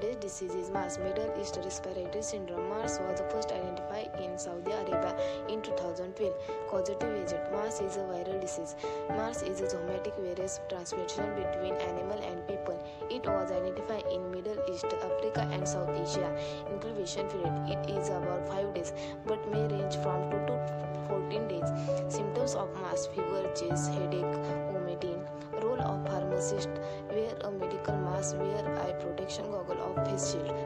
disease is MERS, Middle East Respiratory Syndrome. MERS was first identified in Saudi Arabia in 2012. Causative agent MERS is a viral disease. MERS is a zoonotic virus transmission between animal and people. It was identified in Middle East, Africa, and South Asia. Incubation period it is about 5 days but may range from 2 to 14 days. Symptoms of MERS fever, chest, headache, vomiting. Role of pharmacist wear a medical mask, wear eye protection goggle